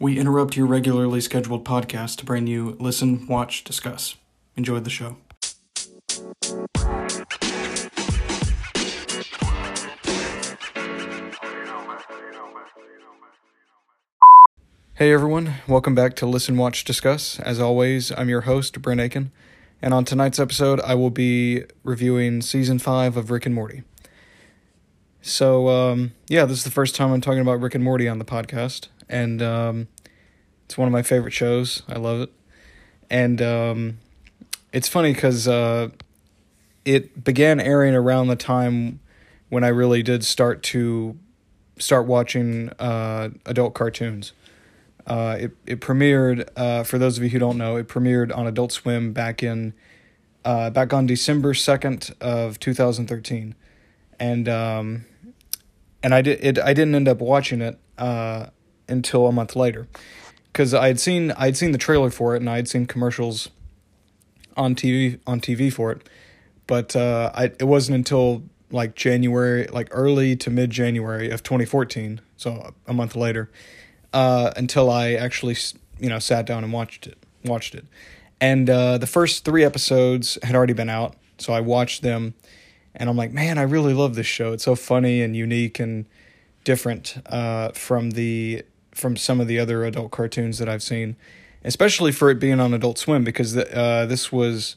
We interrupt your regularly scheduled podcast to bring you Listen, Watch, Discuss. Enjoy the show. Hey everyone, welcome back to Listen, Watch, Discuss. As always, I'm your host, Brent Aiken, and on tonight's episode, I will be reviewing season 5 of Rick and Morty. So, um, yeah, this is the first time I'm talking about Rick and Morty on the podcast, and um, it's one of my favorite shows. I love it. And um, it's funny because uh, it began airing around the time when I really did start to start watching uh, adult cartoons. Uh, it it premiered uh, for those of you who don't know. It premiered on Adult Swim back in uh, back on December second of two thousand thirteen, and um, and I did it. I didn't end up watching it uh, until a month later because I had seen I had seen the trailer for it and I had seen commercials on TV on TV for it, but uh, I it wasn't until like January, like early to mid January of twenty fourteen, so a month later uh, until I actually you know sat down and watched it. Watched it, and uh, the first three episodes had already been out, so I watched them, and I'm like, man, I really love this show. It's so funny and unique and different uh, from the from some of the other adult cartoons that I've seen, especially for it being on Adult Swim because the, uh, this was,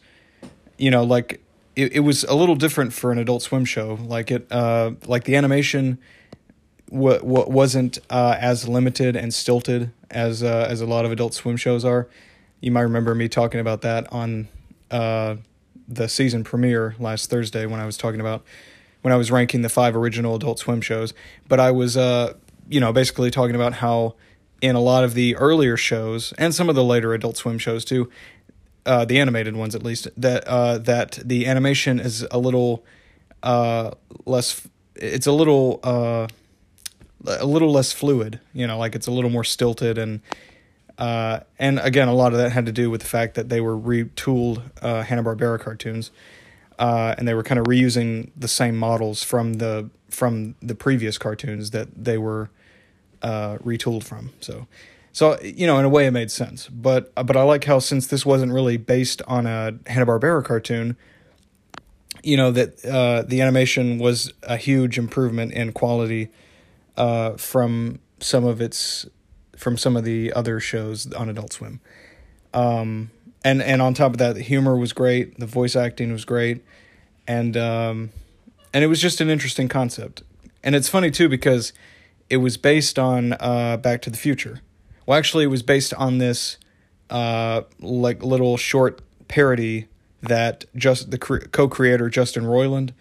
you know, like it, it was a little different for an Adult Swim show. Like it, uh, like the animation what what wasn't uh, as limited and stilted as uh, as a lot of Adult Swim shows are. You might remember me talking about that on uh, the season premiere last Thursday when I was talking about when I was ranking the five original Adult Swim shows. But I was uh, you know basically talking about how in a lot of the earlier shows and some of the later Adult Swim shows too, uh, the animated ones at least, that uh, that the animation is a little uh, less. It's a little uh, a little less fluid. You know, like it's a little more stilted and. Uh, and again, a lot of that had to do with the fact that they were retooled uh, Hanna Barbera cartoons, uh, and they were kind of reusing the same models from the from the previous cartoons that they were uh, retooled from. So, so you know, in a way, it made sense. But but I like how since this wasn't really based on a Hanna Barbera cartoon, you know that uh, the animation was a huge improvement in quality uh, from some of its from some of the other shows on Adult Swim. Um, and and on top of that, the humor was great, the voice acting was great, and um, and it was just an interesting concept. And it's funny too because it was based on uh, Back to the Future. Well, actually, it was based on this uh, like little short parody that just the co-creator Justin Roiland,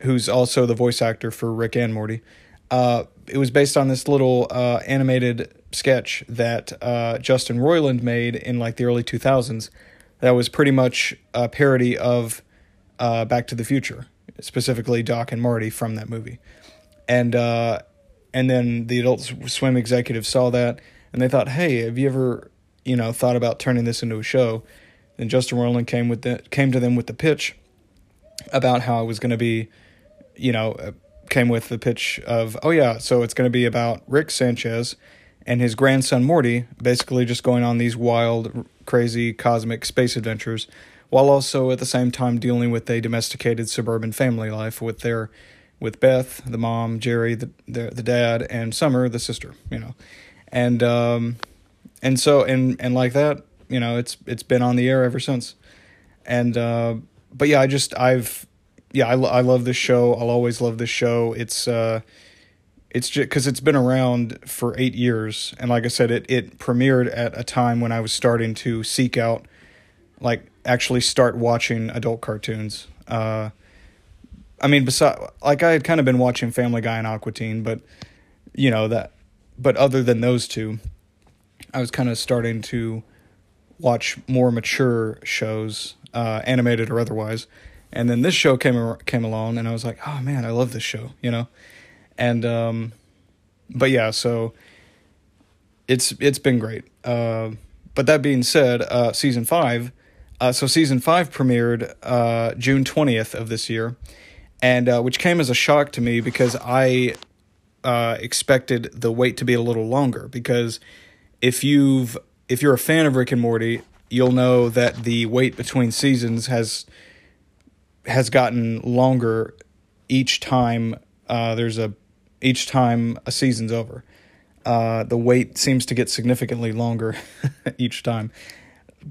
who's also the voice actor for Rick and Morty, uh, it was based on this little uh, animated sketch that uh, Justin Roiland made in like the early 2000s that was pretty much a parody of uh, Back to the Future, specifically Doc and Marty from that movie. And uh, and then the Adult Swim executive saw that and they thought, "Hey, have you ever, you know, thought about turning this into a show?" And Justin Roiland came with the came to them with the pitch about how it was going to be, you know, uh, came with the pitch of, oh yeah, so it's going to be about Rick Sanchez and his grandson Morty basically just going on these wild, crazy cosmic space adventures, while also at the same time dealing with a domesticated suburban family life with their with Beth, the mom, Jerry, the the, the dad, and Summer, the sister. You know, and um, and so and and like that, you know, it's it's been on the air ever since. And uh, but yeah, I just I've yeah, I, I love this show. I'll always love this show. It's uh, it's just because it's been around for eight years, and like I said, it it premiered at a time when I was starting to seek out, like actually start watching adult cartoons. Uh, I mean, besides, like I had kind of been watching Family Guy and Aqua Teen, but you know that. But other than those two, I was kind of starting to watch more mature shows, uh, animated or otherwise and then this show came came along, and I was like, oh man, I love this show, you know, and um, but yeah, so it's it's been great. Uh, but that being said, uh, season five, uh, so season five premiered uh, June twentieth of this year, and uh, which came as a shock to me because I uh, expected the wait to be a little longer because if you've if you're a fan of Rick and Morty, you'll know that the wait between seasons has has gotten longer each time uh, there's a each time a season's over. Uh, the wait seems to get significantly longer each time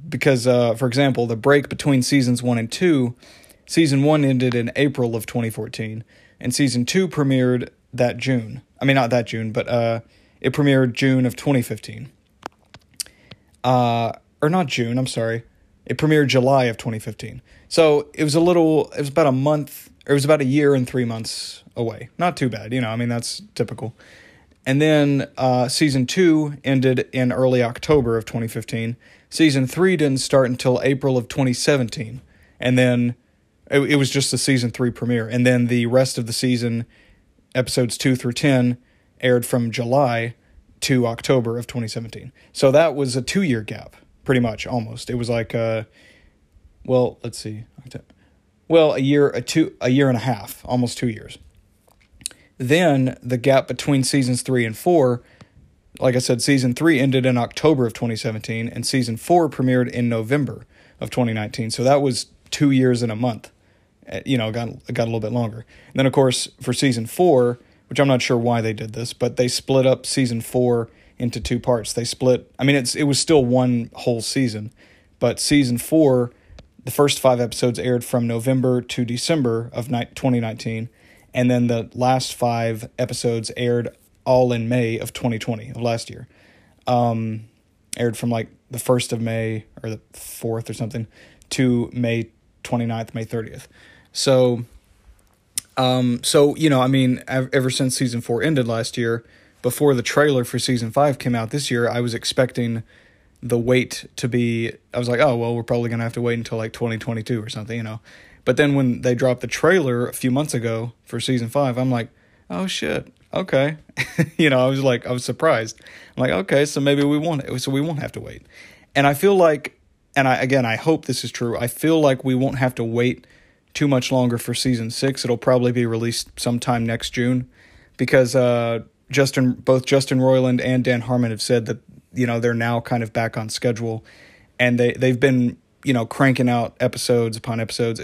because, uh, for example, the break between seasons one and two, season one ended in April of 2014, and season two premiered that June. I mean, not that June, but uh, it premiered June of 2015. Uh, or not June, I'm sorry. It premiered July of 2015. So it was a little, it was about a month, or it was about a year and three months away. Not too bad, you know, I mean, that's typical. And then uh, season two ended in early October of 2015. Season three didn't start until April of 2017. And then it, it was just the season three premiere. And then the rest of the season, episodes two through 10, aired from July to October of 2017. So that was a two year gap, pretty much, almost. It was like, uh, well, let's see. Well, a year, a two, a year and a half, almost two years. Then the gap between seasons three and four, like I said, season three ended in October of 2017, and season four premiered in November of 2019. So that was two years and a month. Uh, you know, got got a little bit longer. And then, of course, for season four, which I'm not sure why they did this, but they split up season four into two parts. They split. I mean, it's it was still one whole season, but season four, the first five episodes aired from November to December of 2019 and then the last five episodes aired all in May of 2020 of last year. Um, aired from like the 1st of May or the 4th or something to May 29th, May 30th. So, um, so you know, I mean, ever since season four ended last year, before the trailer for season five came out this year, I was expecting the wait to be. I was like, oh well, we're probably gonna have to wait until like 2022 or something, you know. But then when they dropped the trailer a few months ago for season five, I'm like, oh shit, okay. you know, I was like, I was surprised. I'm like, okay, so maybe we won't, so we won't have to wait. And I feel like, and I again, I hope this is true. I feel like we won't have to wait too much longer for season six. It'll probably be released sometime next June, because uh, Justin, both Justin Roiland and Dan Harmon have said that you know they're now kind of back on schedule, and they they've been you know cranking out episodes upon episodes,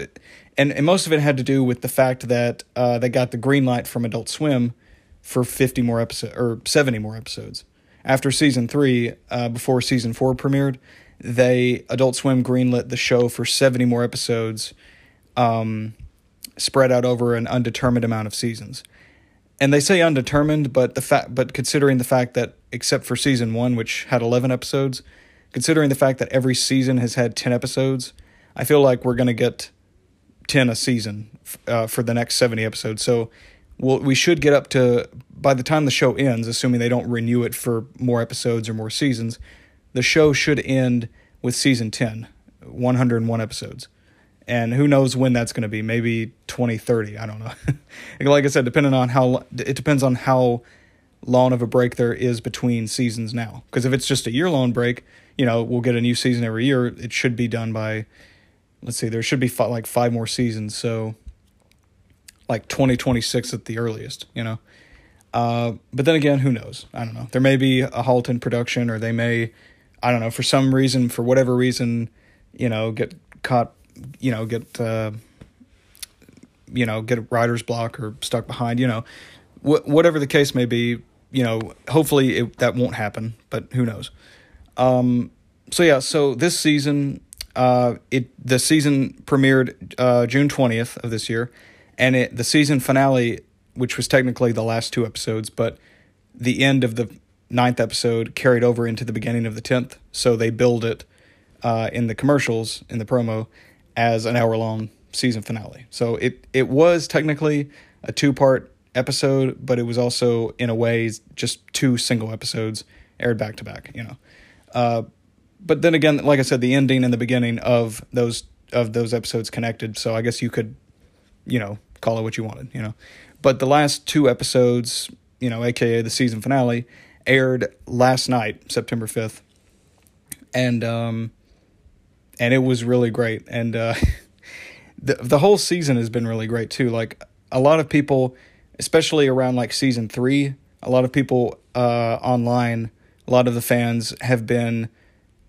and and most of it had to do with the fact that uh, they got the green light from Adult Swim for fifty more episodes or seventy more episodes after season three. Uh, before season four premiered, they Adult Swim greenlit the show for seventy more episodes, um, spread out over an undetermined amount of seasons. And they say undetermined, but the fact, but considering the fact that except for season one, which had eleven episodes, considering the fact that every season has had 10 episodes, I feel like we're to get 10 a season uh, for the next 70 episodes. So we'll, we should get up to, by the time the show ends, assuming they don't renew it for more episodes or more seasons, the show should end with season 10, 101 episodes. And who knows when that's going to be? Maybe 2030. I don't know. like I said, depending on how, it depends on how long of a break there is between seasons now. Because if it's just a year long break, you know, we'll get a new season every year. It should be done by, let's see, there should be five, like five more seasons. So, like 2026 at the earliest, you know. Uh, but then again, who knows? I don't know. There may be a halt in production, or they may, I don't know, for some reason, for whatever reason, you know, get caught, you know, get, uh, you know, get a writer's block or stuck behind, you know, wh- whatever the case may be, you know, hopefully it, that won't happen, but who knows? Um, so yeah, so this season, uh, it the season premiered uh, June twentieth of this year, and it the season finale, which was technically the last two episodes, but the end of the ninth episode carried over into the beginning of the tenth. So they build it uh, in the commercials in the promo as an hour long season finale. So it it was technically a two part episode, but it was also in a way just two single episodes aired back to back. You know. Uh, but then again, like I said, the ending and the beginning of those of those episodes connected. So I guess you could, you know, call it what you wanted, you know. But the last two episodes, you know, aka the season finale, aired last night, September fifth, and um, and it was really great. And uh, the the whole season has been really great too. Like a lot of people, especially around like season three, a lot of people uh online a lot of the fans have been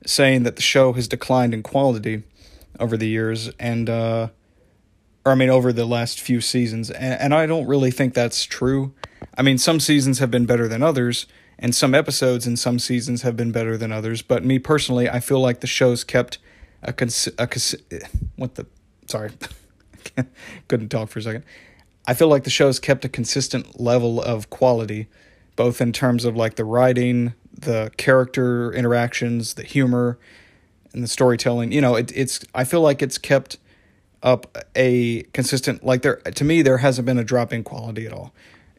saying that the show has declined in quality over the years, and uh, or I mean over the last few seasons, and, and I don't really think that's true. I mean, some seasons have been better than others, and some episodes in some seasons have been better than others. But me personally, I feel like the show's kept a cons- a cons- what the sorry, couldn't talk for a second. I feel like the show's kept a consistent level of quality, both in terms of like the writing, the character interactions, the humor, and the storytelling. You know, it, it's I feel like it's kept up a consistent like there to me there hasn't been a drop in quality at all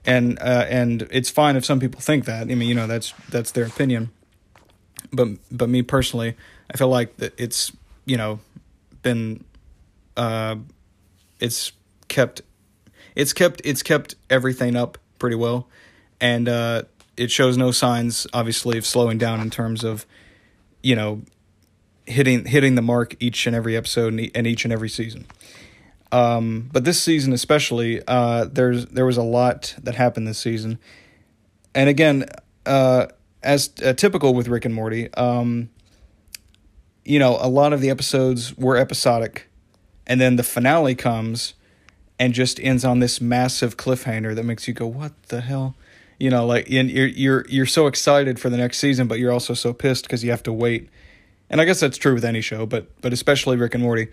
and uh, and it's fine if some people think that. I mean, you know, that's that's their opinion. But but me personally, I feel like that it's you know been uh, it's kept it's kept it's kept everything up pretty well, and uh, it shows no signs, obviously, of slowing down in terms of you know hitting hitting the mark each and every episode and each and every season. Um, but this season especially, uh, there's there was a lot that happened this season, and again, uh, as uh, typical with Rick and Morty, um, you know, a lot of the episodes were episodic, and then the finale comes, and just ends on this massive cliffhanger that makes you go, "What the hell?" You know, like and you're you're you're so excited for the next season, but you're also so pissed because you have to wait. And I guess that's true with any show, but but especially Rick and Morty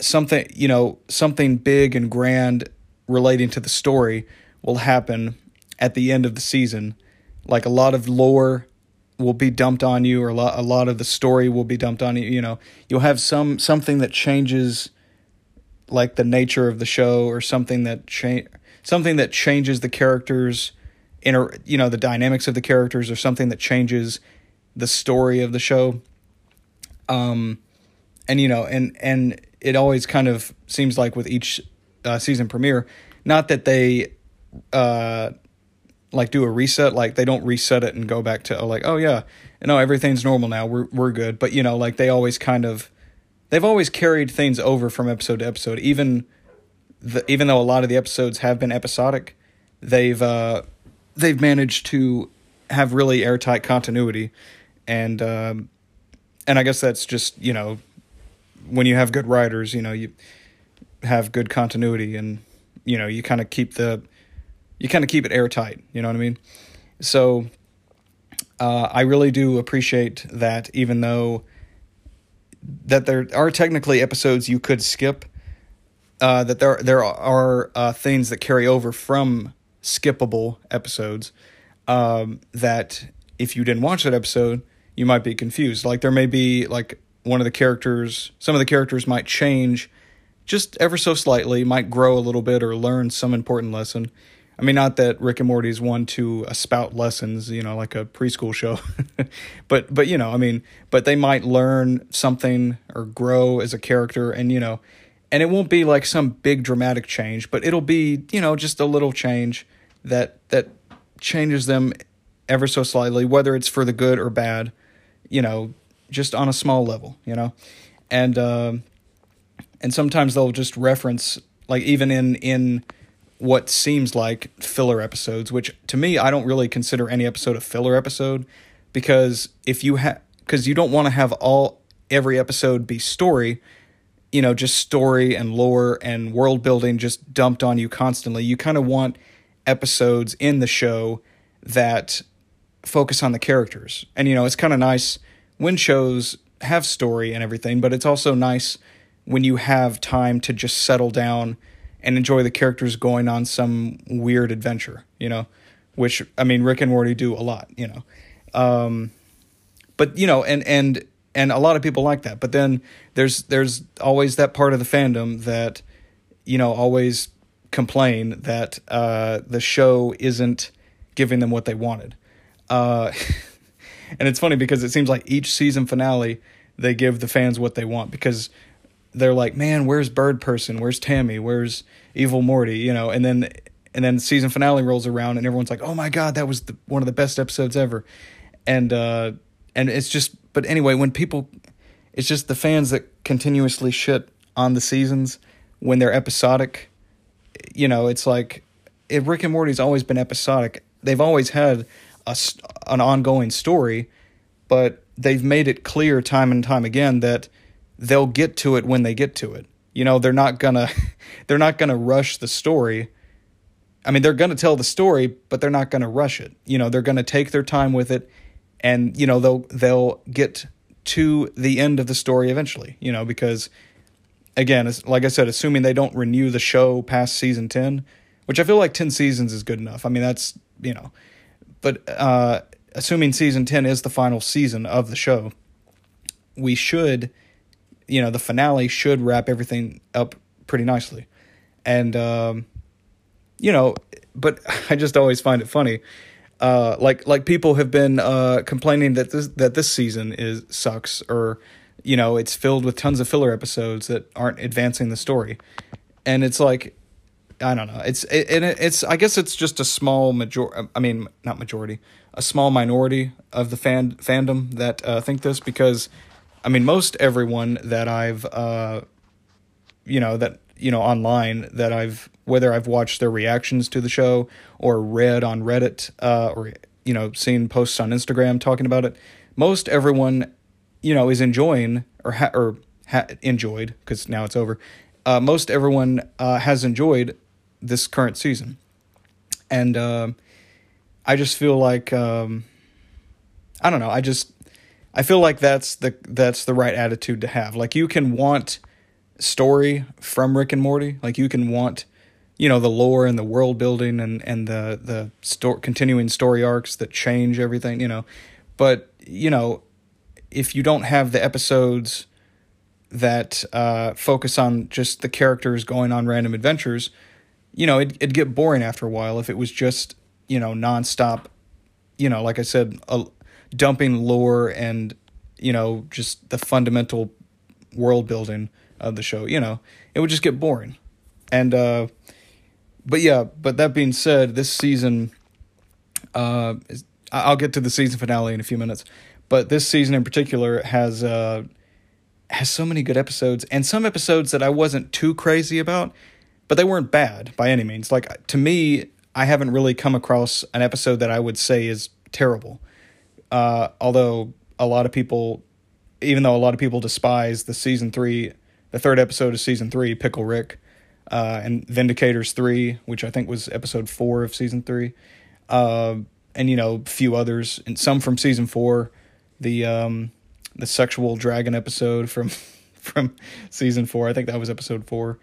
something you know something big and grand relating to the story will happen at the end of the season like a lot of lore will be dumped on you or a lot, a lot of the story will be dumped on you you know. You'll have some something that changes like the nature of the show or something that change something that changes the characters inter you know the dynamics of the characters or something that changes the story of the show. Um and you know and and it always kind of seems like with each uh, season premiere, not that they uh, like do a reset, like they don't reset it and go back to like oh yeah, no everything's normal now, we're we're good. But you know, like they always kind of they've always carried things over from episode to episode, even the, even though a lot of the episodes have been episodic, they've uh, they've managed to have really airtight continuity, and um, and I guess that's just you know when you have good writers, you know, you have good continuity and you know, you kind of keep the you kind of keep it airtight, you know what I mean? So uh, I really do appreciate that even though that there are technically episodes you could skip uh, that there there are uh, things that carry over from skippable episodes um, that if you didn't watch that episode you might be confused like there may be like one of the characters, some of the characters might change just ever so slightly, might grow a little bit or learn some important lesson. I mean, not that Rick and Morty is one to spout lessons, you know, like a preschool show, but but you know, I mean, but they might learn something or grow as a character, and you know, and it won't be like some big dramatic change, but it'll be you know just a little change that that changes them ever so slightly, whether it's for the good or bad. You know, just on a small level, you know, and uh, and sometimes they'll just reference like even in in what seems like filler episodes, which to me I don't really consider any episode a filler episode because if you have because you don't want to have all every episode be story you know just story and lore and world building just dumped on you constantly. You kind of want episodes in the show that focus on the characters. And you know it's kind of nice when shows have story and everything, but it's also nice when you have time to just settle down and enjoy the characters going on some weird adventure, you know, which I mean Rick and Morty do a lot, you know. Um, but you know, and and and a lot of people like that. But then there's there's always that part of the fandom that you know always complain that uh, the show isn't giving them what they wanted. Uh, and it's funny because it seems like each season finale they give the fans what they want because they're like, man, where's Bird Person? Where's Tammy? Where's Evil Morty? You know, and then and then season finale rolls around and everyone's like, oh my god, that was the, one of the best episodes ever, and uh, and it's just, but anyway, when people, it's just the fans that continuously shit on the seasons when they're episodic. You know, it's like, if Rick and Morty's always been episodic. They've always had a, an ongoing story, but they've made it clear time and time again that they'll get to it when they get to it. You know, they're not gonna they're not gonna rush the story. I mean, they're gonna tell the story, but they're not gonna rush it. You know, they're gonna take their time with it, and you know they'll they'll get to the end of the story eventually. You know, because again, like I said, assuming they don't renew the show past season ten, which I feel like ten seasons is good enough. I mean, that's you know, but uh, assuming season ten is the final season of the show, we should you know the finale should wrap everything up pretty nicely, and um, you know, but I just always find it funny. Uh, like like people have been uh, complaining that this that this season is sucks or you know it's filled with tons of filler episodes that aren't advancing the story, and it's like I don't know. It's it, it, it's I guess it's just a small major. I mean, not majority, a small minority of the fan fandom that uh, think this because I mean, most everyone that I've, uh, you know, that you know online that I've whether I've watched their reactions to the show or read on Reddit uh, or you know seen posts on Instagram talking about it, most everyone, you know, is enjoying or ha- or ha- enjoyed because now it's over. Uh, most everyone uh, has enjoyed this current season, and uh, I just feel like um, I don't know. I just I feel like that's the that's the right attitude to have. Like you can want story from Rick and Morty. Like you can want you know the lore and the world building and and the the sto- continuing story arcs that change everything, you know. But, you know, if you don't have the episodes that uh, focus on just the characters going on random adventures, you know, it, it'd get boring after a while if it was just, you know, nonstop, you know, like I said, a, dumping lore and you know just the fundamental world building of the show you know it would just get boring. And uh but yeah but that being said this season uh is, i'll get to the season finale in a few minutes but this season in particular has uh has so many good episodes and some episodes that i wasn't too crazy about but they weren't bad by any means. Like to me i haven't really come across an episode that i would say is terrible uh, although a lot of people, even though a lot of people despise the season three, the third episode of season three, Pickle Rick, uh, and Vindicators three, which I think was episode four of season three, uh, and you know a few others, and some from season four, the um, the sexual dragon episode from from season four. I think that was episode four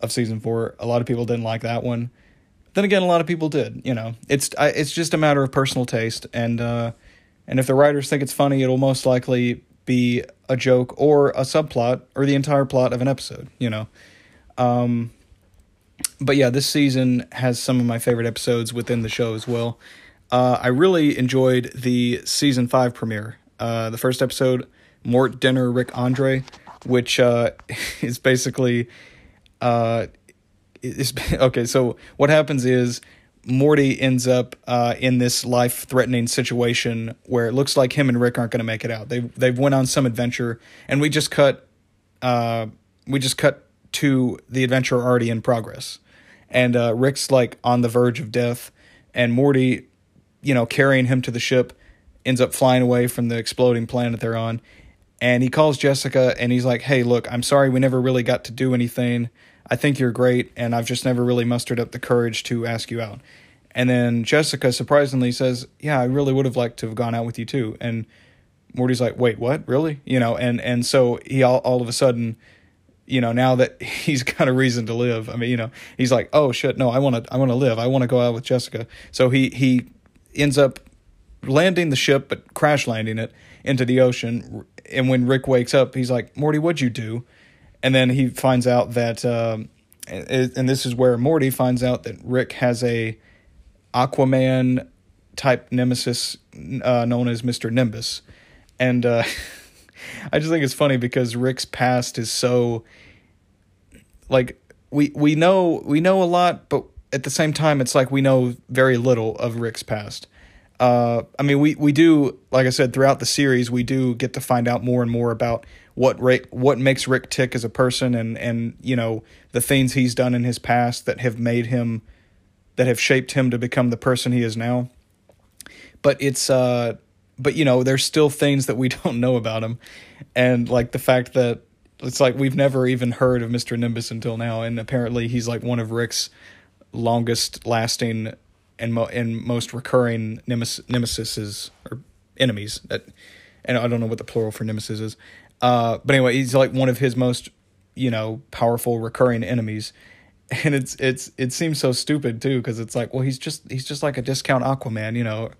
of season four. A lot of people didn't like that one. Then again, a lot of people did. You know, it's it's just a matter of personal taste, and uh, and if the writers think it's funny, it'll most likely be a joke or a subplot or the entire plot of an episode, you know. Um, but yeah, this season has some of my favorite episodes within the show as well. Uh, I really enjoyed the season five premiere. Uh, the first episode, Mort Dinner Rick Andre, which uh, is basically uh, is okay. So what happens is Morty ends up uh, in this life threatening situation where it looks like him and Rick aren't going to make it out. They they've went on some adventure, and we just cut uh, we just cut to the adventure already in progress, and uh, Rick's like on the verge of death, and Morty, you know, carrying him to the ship, ends up flying away from the exploding planet they're on, and he calls Jessica and he's like, "Hey, look, I'm sorry we never really got to do anything." I think you're great, and I've just never really mustered up the courage to ask you out. And then Jessica surprisingly says, "Yeah, I really would have liked to have gone out with you too." And Morty's like, "Wait, what? Really?" You know, and and so he all all of a sudden, you know, now that he's got a reason to live, I mean, you know, he's like, "Oh shit, no, I want to I want to live. I want to go out with Jessica." So he he ends up landing the ship but crash landing it into the ocean. And when Rick wakes up, he's like, "Morty, what'd you do?" And then he finds out that, um, and this is where Morty finds out that Rick has a Aquaman type nemesis uh, known as Mister Nimbus, and uh, I just think it's funny because Rick's past is so like we we know we know a lot, but at the same time, it's like we know very little of Rick's past. Uh, I mean, we we do, like I said, throughout the series, we do get to find out more and more about what Rick, what makes Rick tick as a person, and and you know the things he's done in his past that have made him, that have shaped him to become the person he is now. but it's uh, but you know, there's still things that we don't know about him, and like the fact that it's like we've never even heard of Mister Nimbus until now, and apparently he's like one of Rick's longest lasting and mo- and most recurring nemesis nemesises or enemies that and I don't know what the plural for nemesis is. Uh, but anyway, he's like one of his most, you know, powerful recurring enemies. And it's it's it seems so stupid too because it's like, well, he's just he's just like a discount Aquaman, you know.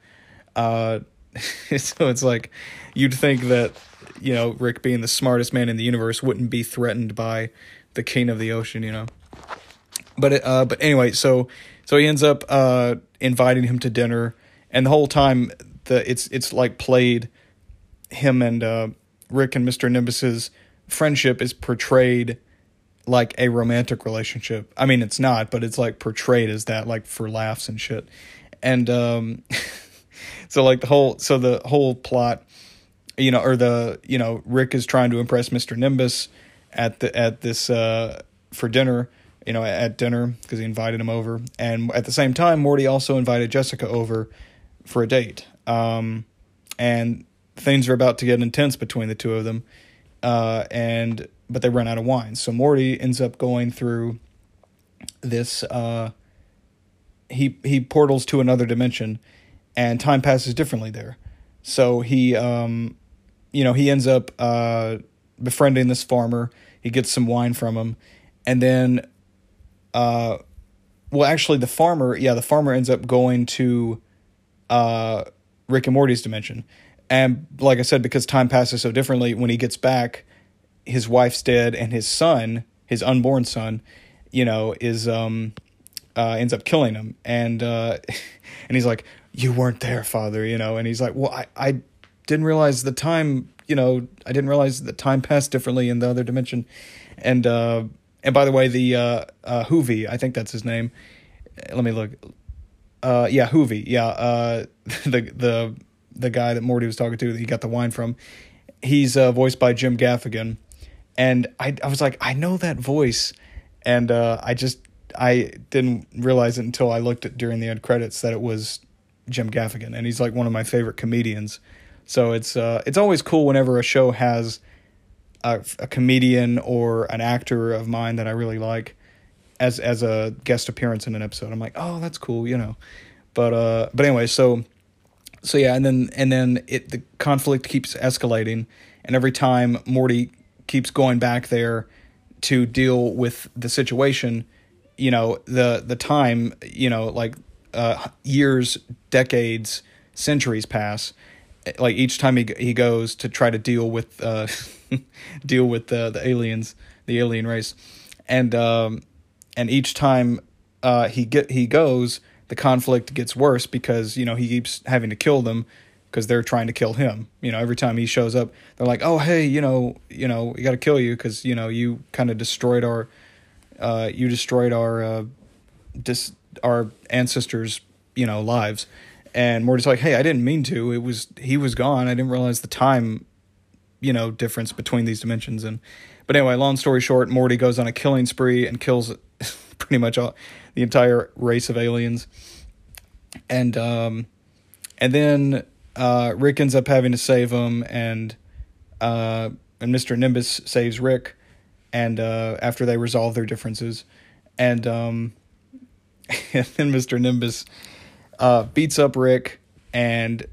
Uh, so it's like you'd think that you know Rick being the smartest man in the universe wouldn't be threatened by the king of the ocean, you know. But it, uh, but anyway, so so he ends up uh, inviting him to dinner, and the whole time the it's it's like played him and uh, Rick and Mr. Nimbus's friendship is portrayed like a romantic relationship. I mean, it's not, but it's like portrayed as that, like for laughs and shit. And um, so, like the whole, so the whole plot, you know, or the, you know, Rick is trying to impress Mr. Nimbus at the at this uh, for dinner, you know, at dinner because he invited him over, and at the same time, Morty also invited Jessica over for a date. Um, and things are about to get intense between the two of them, uh, and but they run out of wine. So Morty ends up going through this. Uh, he he portals to another dimension, and time passes differently there. So he, um, you know, he ends up uh, befriending this farmer. He gets some wine from him, and then, uh, well, actually, the farmer, yeah, the farmer ends up going to, uh, Rick and Morty's dimension, and like I said, because time passes so differently, when he gets back, his wife's dead, and his son, his unborn son, you know, is um uh, ends up killing him, and uh, and he's like, "You weren't there, father," you know, and he's like, "Well, I I didn't realize the time, you know, I didn't realize the time passed differently in the other dimension," and uh, and by the way, the uh, uh, Hoovy, I think that's his name. Let me look. Uh, yeah, Hoovy. Yeah, uh, the the the guy that Morty was talking to that he got the wine from. He's uh, voiced by Jim Gaffigan, and I I was like I know that voice, and uh, I just I didn't realize it until I looked at during the end credits that it was Jim Gaffigan, and he's like one of my favorite comedians. So it's uh, it's always cool whenever a show has a, a comedian or an actor of mine that I really like as as a guest appearance in an episode. I'm like, oh, that's cool, you know. But uh, but anyway, so so yeah, and then and then it the conflict keeps escalating, and every time Morty keeps going back there to deal with the situation, you know the the time you know like uh, years, decades, centuries pass. Like each time he he goes to try to deal with uh, deal with the the aliens, the alien race, and um, and each time uh, he get he goes the conflict gets worse because you know he keeps having to kill them because they're trying to kill him. You know, every time he shows up, they're like, "Oh, hey, you know, you know, we got to kill you because you know you kind of destroyed our, uh, you destroyed our, uh, dis our ancestors, you know, lives." And Morty's like, "Hey, I didn't mean to. It was he was gone. I didn't realize the time, you know, difference between these dimensions." And but anyway, long story short, Morty goes on a killing spree and kills pretty much all the entire race of aliens. And um, and then uh, Rick ends up having to save him, and uh, and Mr. Nimbus saves Rick, and uh, after they resolve their differences, and um, and then Mr. Nimbus uh, beats up Rick, and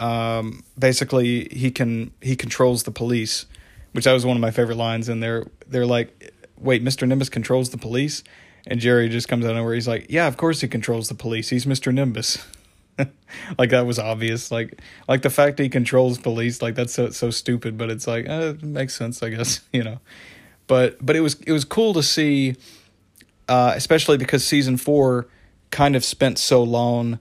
um, basically he can he controls the police, which that was one of my favorite lines. And they're they're like, "Wait, Mr. Nimbus controls the police?" And Jerry just comes out of nowhere. He's like, "Yeah, of course he controls the police. He's Mister Nimbus." like that was obvious. Like like the fact he controls police, like that's so so stupid. But it's like eh, it makes sense, I guess. You know, but but it was it was cool to see, uh, especially because season four kind of spent so long,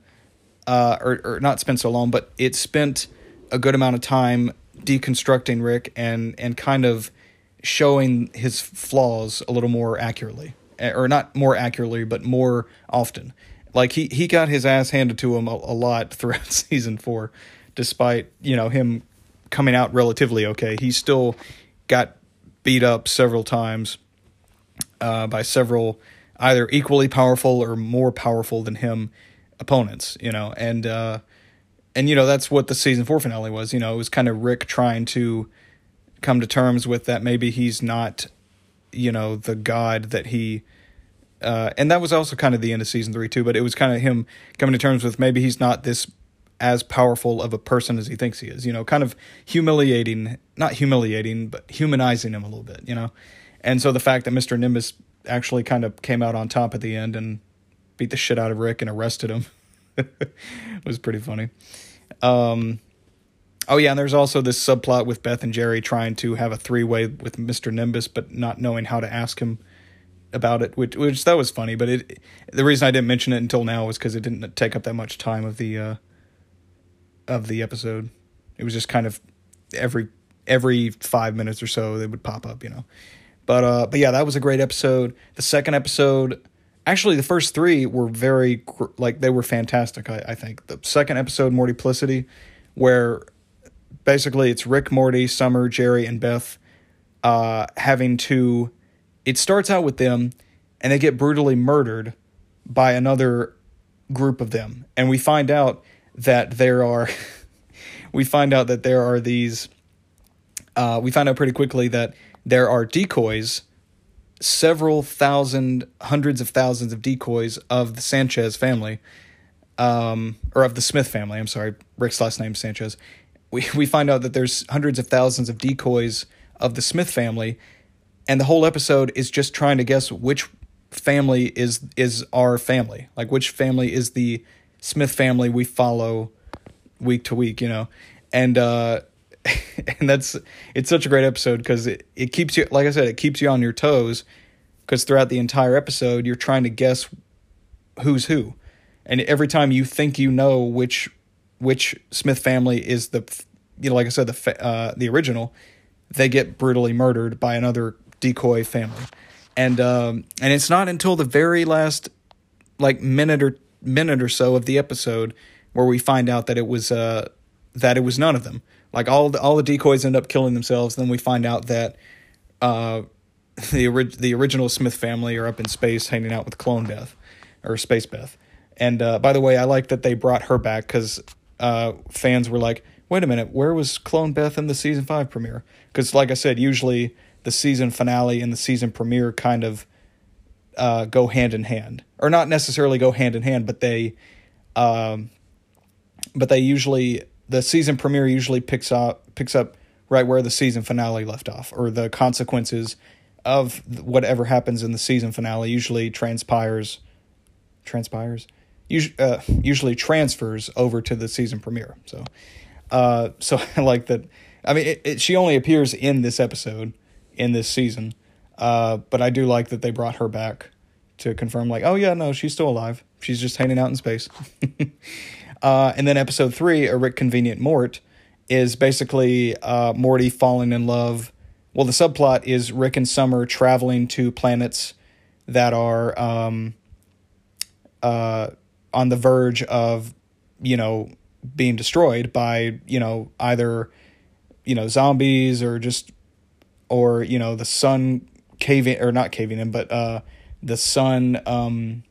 uh, or or not spent so long, but it spent a good amount of time deconstructing Rick and and kind of showing his flaws a little more accurately or not more accurately, but more often. Like he he got his ass handed to him a, a lot throughout season four, despite you know him coming out relatively okay. He still got beat up several times uh, by several either equally powerful or more powerful than him opponents. You know, and uh, and you know that's what the season four finale was. You know, it was kind of Rick trying to come to terms with that maybe he's not, you know, the god that he. Uh, and that was also kind of the end of season three too. But it was kind of him coming to terms with maybe he's not this as powerful of a person as he thinks he is. You know, kind of humiliating, not humiliating, but humanizing him a little bit. You know, and so the fact that Mister Nimbus actually kind of came out on top at the end and beat the shit out of Rick and arrested him was pretty funny. Um, oh yeah, and there's also this subplot with Beth and Jerry trying to have a three way with Mister Nimbus, but not knowing how to ask him about it, which which that was funny. But it the reason I didn't mention it until now was because it didn't take up that much time of the uh, of the episode. It was just kind of every every five minutes or so they would pop up, you know. But uh, but yeah, that was a great episode. The second episode, actually, the first three were very like they were fantastic. I, I think the second episode, Mortyplicity, where basically it's Rick, Morty, Summer, Jerry, and Beth uh, having to. It starts out with them, and they get brutally murdered by another group of them, and we find out that there are. we find out that there are these. Uh, we find out pretty quickly that there are decoys, several thousand, hundreds of thousands of decoys of the Sanchez family, um, or of the Smith family. I'm sorry, Rick's last name Sanchez. We we find out that there's hundreds of thousands of decoys of the Smith family, and the whole episode is just trying to guess which family is is our family, like which family is the Smith family we follow week to week, you know, and uh, and that's it's such a great episode because it, it keeps you like I said it keeps you on your toes because throughout the entire episode you're trying to guess who's who. And every time you think you know which which Smith family is the you know like I said the uh, the original they get brutally murdered by another decoy family and um and it's not until the very last like minute or minute or so of the episode where we find out that it was uh that it was none of them like all the all the decoys end up killing themselves. Then we find out that uh, the orig- the original Smith family are up in space hanging out with Clone Beth or Space Beth. And uh, by the way, I like that they brought her back because uh, fans were like, "Wait a minute, where was Clone Beth in the season five premiere?" Because, like I said, usually the season finale and the season premiere kind of uh, go hand in hand, or not necessarily go hand in hand, but they, um, but they usually the season premiere usually picks up picks up right where the season finale left off, or the consequences of whatever happens in the season finale usually transpires transpires usually, uh, usually transfers over to the season premiere. So, uh, so I like that. I mean, it, it, she only appears in this episode in this season, uh, but I do like that they brought her back to confirm, like, oh yeah, no, she's still alive. She's just hanging out in space. Uh, and then episode three, A Rick Convenient Mort, is basically uh, Morty falling in love. Well, the subplot is Rick and Summer traveling to planets that are um, uh, on the verge of, you know, being destroyed by, you know, either, you know, zombies or just, or, you know, the sun caving, or not caving in, but uh, the sun um,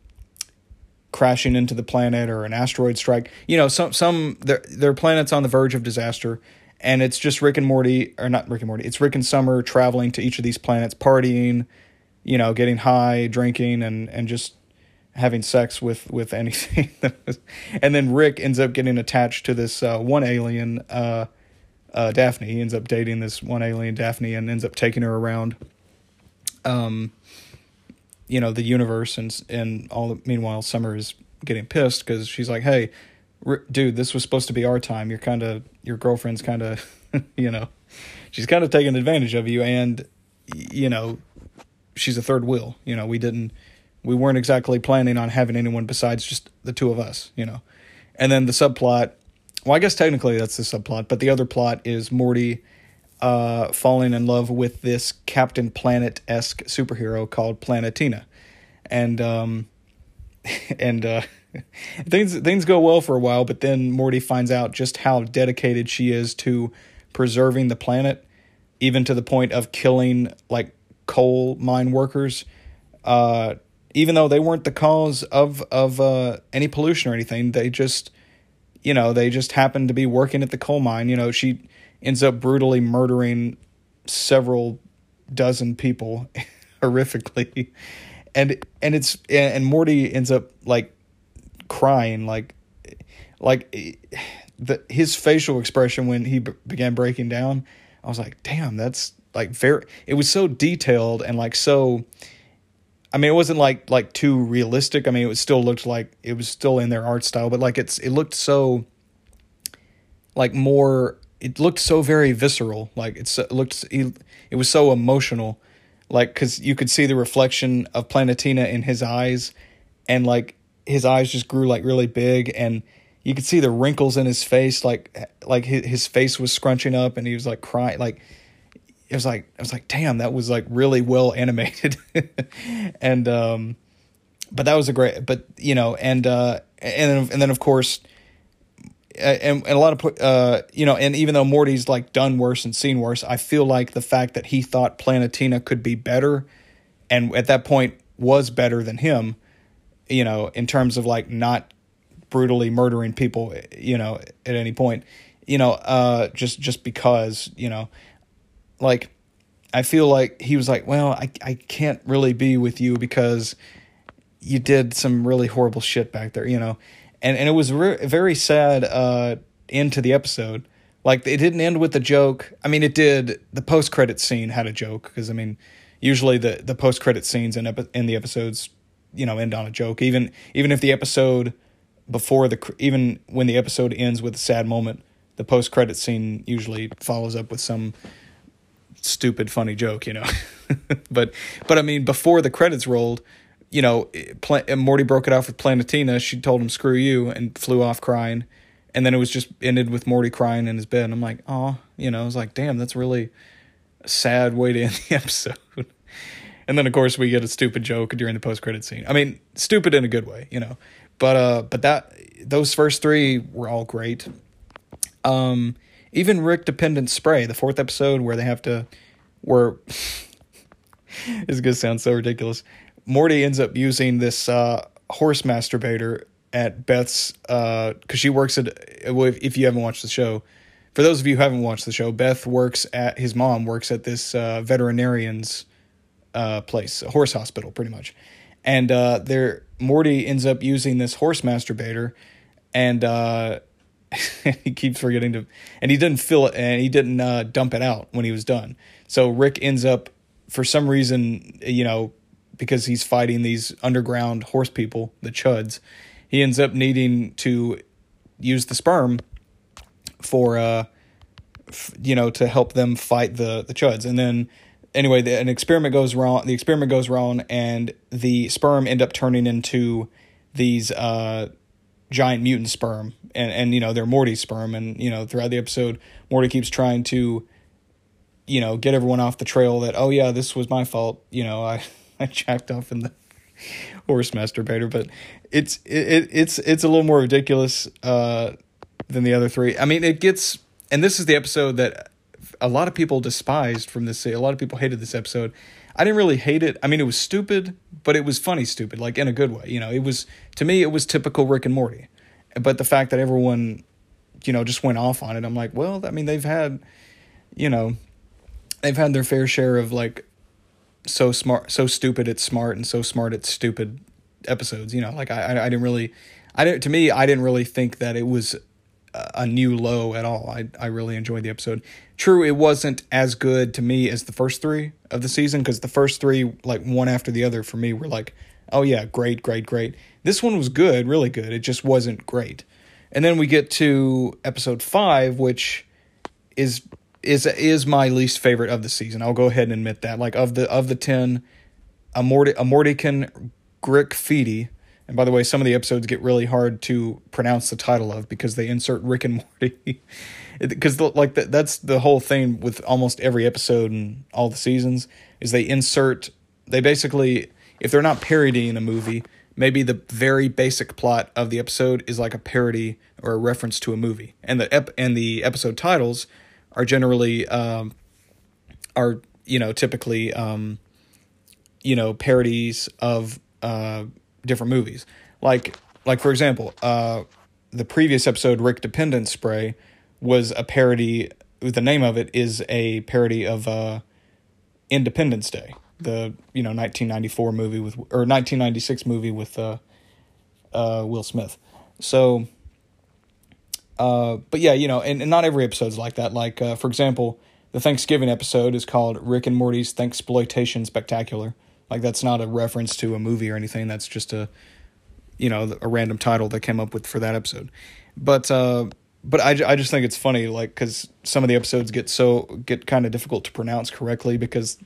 crashing into the planet or an asteroid strike. You know, some some there are planets on the verge of disaster, and it's just Rick and Morty or not Rick and Morty. It's Rick and Summer traveling to each of these planets, partying, you know, getting high, drinking, and and just having sex with with anything. and then Rick ends up getting attached to this uh, one alien, uh, uh, Daphne. He ends up dating this one alien, Daphne, and ends up taking her around. Um, you know the universe and and all the, meanwhile summer is getting pissed because she's like hey r- dude this was supposed to be our time you're kind of your girlfriend's kind of you know she's kind of taking advantage of you and you know she's a third wheel you know we didn't we weren't exactly planning on having anyone besides just the two of us you know and then the subplot well i guess technically that's the subplot but the other plot is morty uh, falling in love with this Captain Planet esque superhero called Planetina, and um, and uh, things things go well for a while, but then Morty finds out just how dedicated she is to preserving the planet, even to the point of killing like coal mine workers. Uh, even though they weren't the cause of of uh, any pollution or anything, they just you know, they just happen to be working at the coal mine. You know, she ends up brutally murdering several dozen people horrifically. And and it's and Morty ends up like crying like like the his facial expression when he b- began breaking down. I was like, "Damn, that's like very it was so detailed and like so I mean, it wasn't like like too realistic. I mean, it was still looked like it was still in their art style, but like it's it looked so like more. It looked so very visceral. Like it's it looked it was so emotional. Like because you could see the reflection of Planetina in his eyes, and like his eyes just grew like really big, and you could see the wrinkles in his face. Like like his, his face was scrunching up, and he was like crying. Like it was like I was like, damn, that was like really well animated, and um, but that was a great, but you know, and uh, and and then of course, and, and a lot of uh, you know, and even though Morty's like done worse and seen worse, I feel like the fact that he thought Planetina could be better, and at that point was better than him, you know, in terms of like not brutally murdering people, you know, at any point, you know, uh, just just because, you know like I feel like he was like, well, I I can't really be with you because you did some really horrible shit back there, you know, and and it was re- very sad uh, end to the episode. Like it didn't end with a joke. I mean, it did. The post credit scene had a joke because I mean, usually the the post credit scenes in epi- in the episodes, you know, end on a joke. Even even if the episode before the even when the episode ends with a sad moment, the post credit scene usually follows up with some stupid funny joke, you know. but but I mean, before the credits rolled, you know, Morty broke it off with Planetina. She told him "screw you" and flew off crying, and then it was just ended with Morty crying in his bed. And I'm like, oh, you know, I was like, damn, that's really a sad way to end the episode. and then of course we get a stupid joke during the post credit scene. I mean, stupid in a good way, you know. But uh, but that those first three were all great. Um, even Rick Dependent Spray, the fourth episode where they have to, where it's gonna sound so ridiculous. Morty ends up using this uh, horse masturbator at Beth's because uh, she works at. If you haven't watched the show, for those of you who haven't watched the show, Beth works at his mom works at this uh, veterinarian's uh, place, a horse hospital, pretty much. And uh, there, Morty ends up using this horse masturbator, and uh, he keeps forgetting to, and he didn't fill it, and he didn't uh, dump it out when he was done. So Rick ends up, for some reason, you know, because he's fighting these underground horse people, the Chuds, he ends up needing to use the sperm for, uh, f- you know, to help them fight the the Chuds, and then anyway, the, an experiment goes wrong. The experiment goes wrong, and the sperm end up turning into these uh, giant mutant sperm and and you know they're Morty's sperm. And you know throughout the episode Morty keeps trying to you know get everyone off the trail that oh yeah this was my fault. You know I I jacked off in the horse masturbator. But it's it, it's it's a little more ridiculous uh than the other three. I mean it gets and this is the episode that a lot of people despised from this a lot of people hated this episode. I didn't really hate it. I mean it was stupid but it was funny stupid like in a good way. You know it was to me it was typical Rick and Morty but the fact that everyone, you know, just went off on it, I'm like, well, I mean, they've had, you know, they've had their fair share of like so smart, so stupid it's smart, and so smart it's stupid episodes. You know, like I, I, didn't really, I didn't. To me, I didn't really think that it was a new low at all. I I really enjoyed the episode. True, it wasn't as good to me as the first three of the season because the first three, like one after the other, for me were like, oh yeah, great, great, great. This one was good, really good. It just wasn't great. And then we get to episode five, which is is is my least favorite of the season. I'll go ahead and admit that. Like of the of the ten, Morty a Mortykin Grick Feedy. And by the way, some of the episodes get really hard to pronounce the title of because they insert Rick and Morty. Because like the, that's the whole thing with almost every episode and all the seasons is they insert they basically if they're not parodying a movie, maybe the very basic plot of the episode is like a parody or a reference to a movie, and the ep- and the episode titles are generally um, are you know typically um, you know parodies of uh, different movies. Like like for example, uh, the previous episode, Rick Dependence Spray, was a parody. The name of it is a parody of uh, Independence Day, the you know 1994 movie with or 1996 movie with uh, uh, Will Smith. So, uh, but yeah, you know, and, and not every episode's like that. Like uh, for example, the Thanksgiving episode is called Rick and Morty's Thanksploitation Spectacular. Like that's not a reference to a movie or anything. That's just a you know a random title that came up with for that episode. But uh, but I, I just think it's funny like because some of the episodes get so get kind of difficult to pronounce correctly because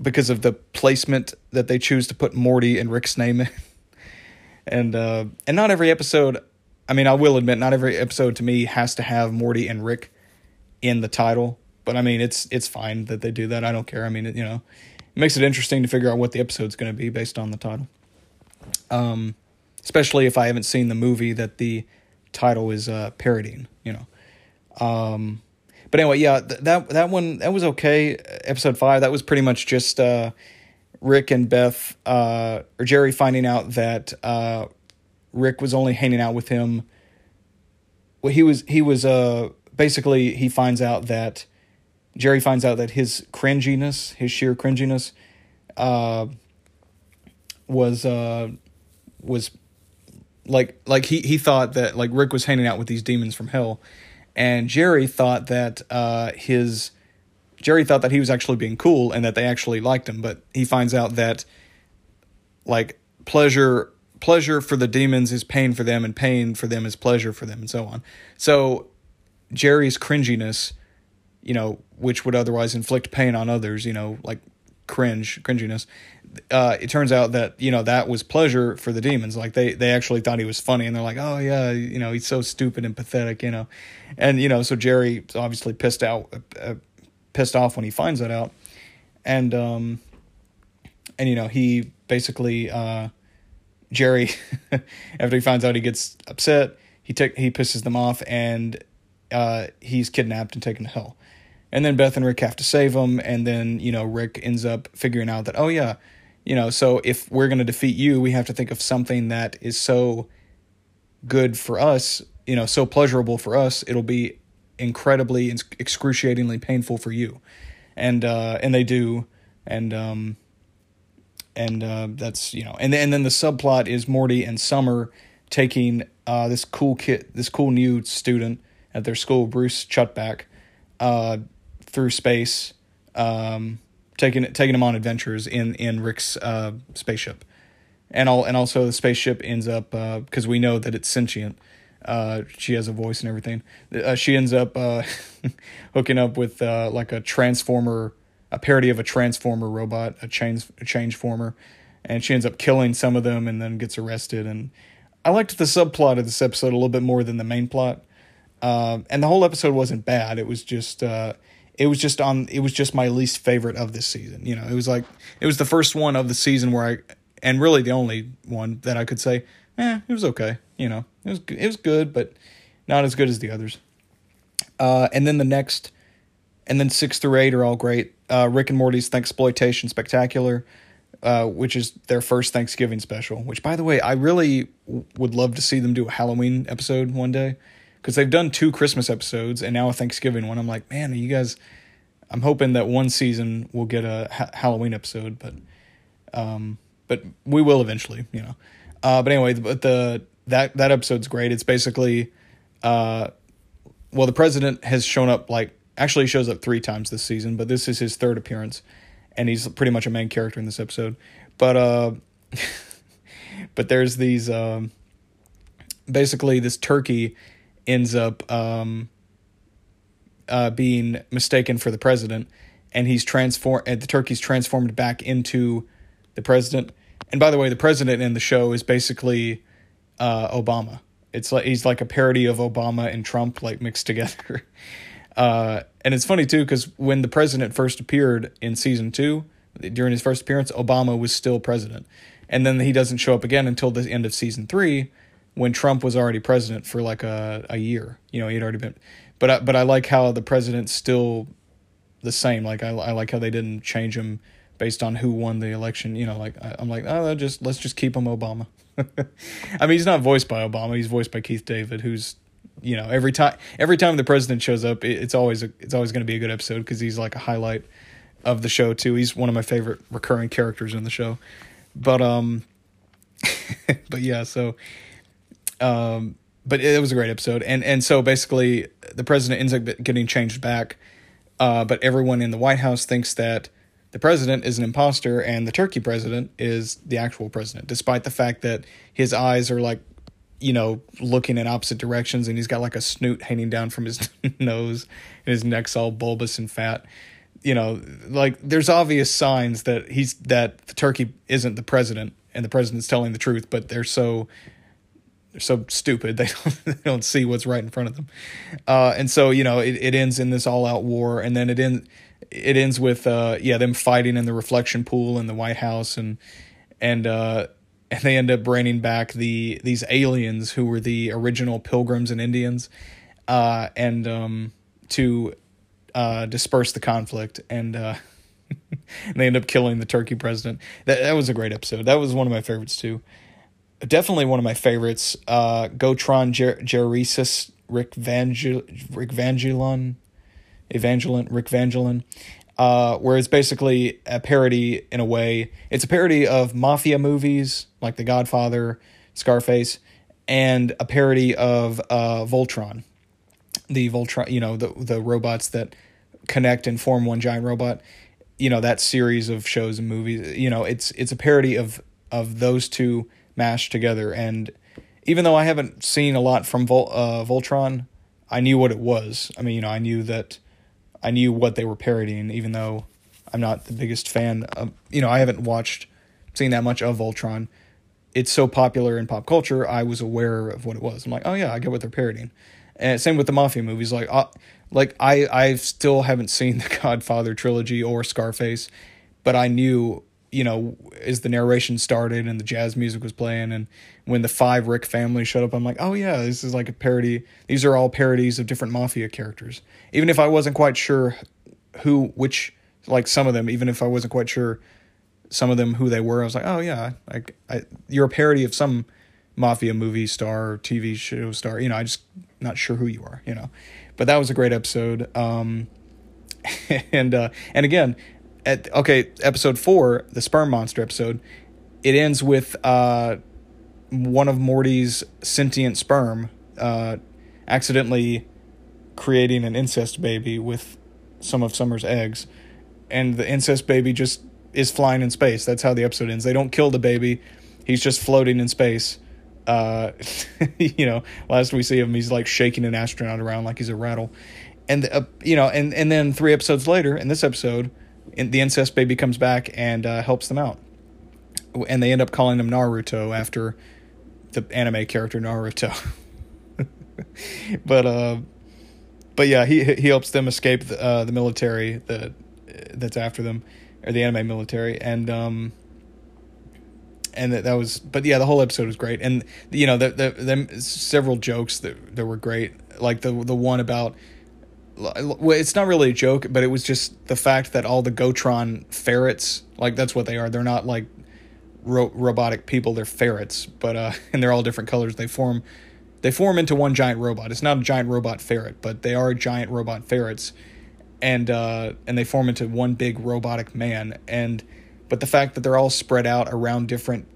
because of the placement that they choose to put Morty and Rick's name in. and uh, and not every episode I mean I will admit not every episode to me has to have Morty and Rick in the title but I mean it's it's fine that they do that I don't care I mean it, you know it makes it interesting to figure out what the episode's going to be based on the title um especially if I haven't seen the movie that the title is uh, parodying. You know. Um, but anyway, yeah, th- that that one that was okay. Episode five that was pretty much just uh, Rick and Beth uh, or Jerry finding out that uh, Rick was only hanging out with him. Well, he was he was uh basically he finds out that Jerry finds out that his cringiness, his sheer cringiness, uh, was uh was like like he he thought that like Rick was hanging out with these demons from hell, and Jerry thought that uh, his Jerry thought that he was actually being cool and that they actually liked him, but he finds out that like pleasure pleasure for the demons is pain for them and pain for them is pleasure for them and so on. So Jerry's cringiness, you know, which would otherwise inflict pain on others, you know, like cringe, cringiness, uh, it turns out that you know that was pleasure for the demons. Like they they actually thought he was funny, and they're like, oh yeah, you know he's so stupid and pathetic, you know, and you know so Jerry obviously pissed out, uh, pissed off when he finds that out, and um, and you know he basically uh, Jerry after he finds out he gets upset, he take he pisses them off, and uh, he's kidnapped and taken to hell. And then Beth and Rick have to save him, and then you know Rick ends up figuring out that oh yeah, you know, so if we're going to defeat you, we have to think of something that is so good for us, you know, so pleasurable for us, it'll be incredibly excruciatingly painful for you. And uh and they do and um and uh that's, you know, and then and then the subplot is Morty and Summer taking uh this cool kid, this cool new student at their school, Bruce Chutback, uh through space um taking taking him on adventures in in Rick's uh, spaceship, and all and also the spaceship ends up because uh, we know that it's sentient. Uh, she has a voice and everything. Uh, she ends up uh, hooking up with uh, like a transformer, a parody of a transformer robot, a change a change former, and she ends up killing some of them and then gets arrested. And I liked the subplot of this episode a little bit more than the main plot. and the whole episode wasn't bad. It was just it was just on it was just my least favorite of this season. You know, it was like it was the first one of the season where I and really the only one that I could say, eh, it was okay. You know, it was it was good, but not as good as the others. Uh, and then the next, and then six through eight are all great. Uh, Rick and Morty's Thanksploitation Spectacular, uh, which is their first Thanksgiving special. Which, by the way, I really w- would love to see them do a Halloween episode one day because they've done two Christmas episodes and now a Thanksgiving one. I'm like, man, are you guys. I'm hoping that one season we'll get a ha- Halloween episode, but um, but we will eventually, you know. Uh, but anyway, but the that that episode's great. It's basically, uh, well, the president has shown up like actually shows up three times this season, but this is his third appearance, and he's pretty much a main character in this episode. But uh, but there's these um, basically this turkey ends up um, uh, being mistaken for the president, and he's transformed. The turkey's transformed back into the president. And by the way, the president in the show is basically uh, Obama. It's like he's like a parody of Obama and Trump, like mixed together. Uh, and it's funny too because when the president first appeared in season two, during his first appearance, Obama was still president, and then he doesn't show up again until the end of season three when Trump was already president for like a, a year. You know, he'd already been. But I, but I like how the president's still the same. Like I, I like how they didn't change him based on who won the election. You know, like I, am like, oh, just let's just keep him Obama. I mean, he's not voiced by Obama. He's voiced by Keith David, who's you know every time every time the president shows up, it's always a, it's always going to be a good episode because he's like a highlight of the show too. He's one of my favorite recurring characters in the show. But um, but yeah, so um, but it was a great episode, and and so basically the president ends up getting changed back, uh, but everyone in the White House thinks that the president is an imposter and the turkey president is the actual president, despite the fact that his eyes are like, you know, looking in opposite directions and he's got like a snoot hanging down from his nose and his neck's all bulbous and fat. You know, like there's obvious signs that he's that the turkey isn't the president and the president's telling the truth, but they're so they're so stupid they don't they don't see what's right in front of them. Uh, and so you know it, it ends in this all out war, and then it ends it ends with uh, yeah them fighting in the reflection pool in the White House, and and uh, and they end up bringing back the these aliens who were the original Pilgrims and Indians, uh, and um, to uh, disperse the conflict and. Uh, and they end up killing the Turkey president. That that was a great episode. That was one of my favorites too definitely one of my favorites. Uh, Gotron Jer- Jerrysis Rick Vangel Rick Vangelon, Evangelon Rick Vangelon, uh, where it's basically a parody in a way. It's a parody of mafia movies like The Godfather, Scarface, and a parody of uh, Voltron, the Voltron, you know, the the robots that connect and form one giant robot. You know that series of shows and movies. You know, it's it's a parody of of those two mashed together. And even though I haven't seen a lot from Vol- uh, Voltron, I knew what it was. I mean, you know, I knew that I knew what they were parodying, even though I'm not the biggest fan of, you know, I haven't watched, seen that much of Voltron. It's so popular in pop culture, I was aware of what it was. I'm like, oh yeah, I get what they're parodying. And same with the mafia movies. Like, uh, like I, I still haven't seen the Godfather trilogy or Scarface, but I knew you know, as the narration started and the jazz music was playing, and when the five Rick family showed up, I'm like, oh yeah, this is like a parody. These are all parodies of different mafia characters. Even if I wasn't quite sure who, which, like some of them, even if I wasn't quite sure some of them who they were, I was like, oh yeah, like I, you're a parody of some mafia movie star TV show star. You know, I just not sure who you are. You know, but that was a great episode. Um, and uh, and again, at okay, episode four, the sperm monster episode, it ends with uh, one of Morty's sentient sperm uh, accidentally creating an incest baby with some of Summer's eggs, and the incest baby just is flying in space. That's how the episode ends. They don't kill the baby; he's just floating in space. Uh, you know, last we see him, he's like shaking an astronaut around like he's a rattle, and uh, you know, and and then three episodes later, in this episode, the incest baby comes back and uh, helps them out, and they end up calling him Naruto after the anime character Naruto. but uh, but yeah, he he helps them escape the, uh, the military that that's after them, or the anime military, and um, and that, that was but yeah, the whole episode was great, and you know the the, the several jokes that that were great, like the the one about well, it's not really a joke, but it was just the fact that all the Gotron ferrets, like that's what they are. They're not like ro- robotic people; they're ferrets, but uh, and they're all different colors. They form, they form into one giant robot. It's not a giant robot ferret, but they are giant robot ferrets, and uh, and they form into one big robotic man. And but the fact that they're all spread out around different